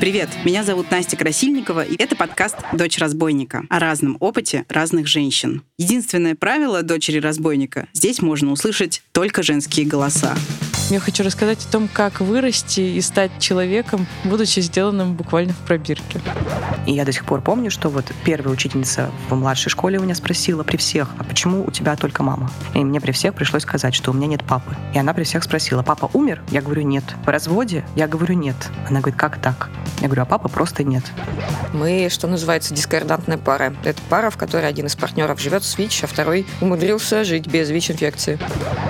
Привет, меня зовут Настя Красильникова, и это подкаст «Дочь разбойника» о разном опыте разных женщин. Единственное правило «Дочери разбойника» — здесь можно услышать только женские голоса. Я хочу рассказать о том, как вырасти и стать человеком, будучи сделанным буквально в пробирке. И я до сих пор помню, что вот первая учительница в младшей школе у меня спросила при всех, а почему у тебя только мама? И мне при всех пришлось сказать, что у меня нет папы. И она при всех спросила, папа умер? Я говорю, нет. В разводе? Я говорю, нет. Она говорит, как так? Я говорю, а папа просто нет. Мы, что называется, дискордантная пара. Это пара, в которой один из партнеров живет с ВИЧ, а второй умудрился жить без ВИЧ-инфекции.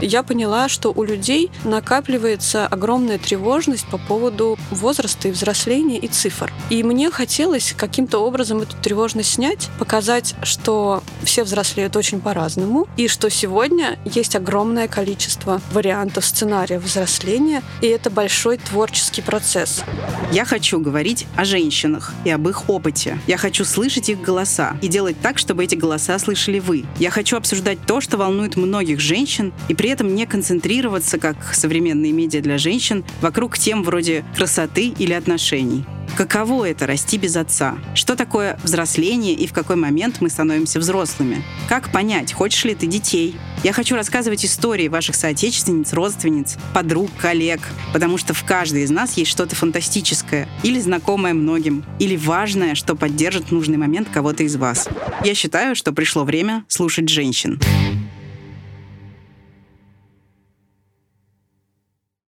Я поняла, что у людей накапливается огромная тревожность по поводу возраста и взросления и цифр. И мне хотелось каким-то образом эту тревожность снять, показать, что все взрослеют очень по-разному, и что сегодня есть огромное количество вариантов сценария взросления, и это большой творческий процесс. Я хочу говорить о женщинах и об их опыте. Я хочу слышать их голоса и делать так, чтобы эти голоса слышали вы. Я хочу обсуждать то, что волнует многих женщин, и при этом не концентрироваться, как современные медиа для женщин, вокруг тем вроде красоты или отношений. Каково это расти без отца? Что такое взросление и в какой момент мы становимся взрослыми? Как понять, хочешь ли ты детей? Я хочу рассказывать истории ваших соотечественниц, родственниц, подруг, коллег, потому что в каждой из нас есть что-то фантастическое или знакомое многим, или важное, что поддержит в нужный момент кого-то из вас. Я считаю, что пришло время слушать женщин.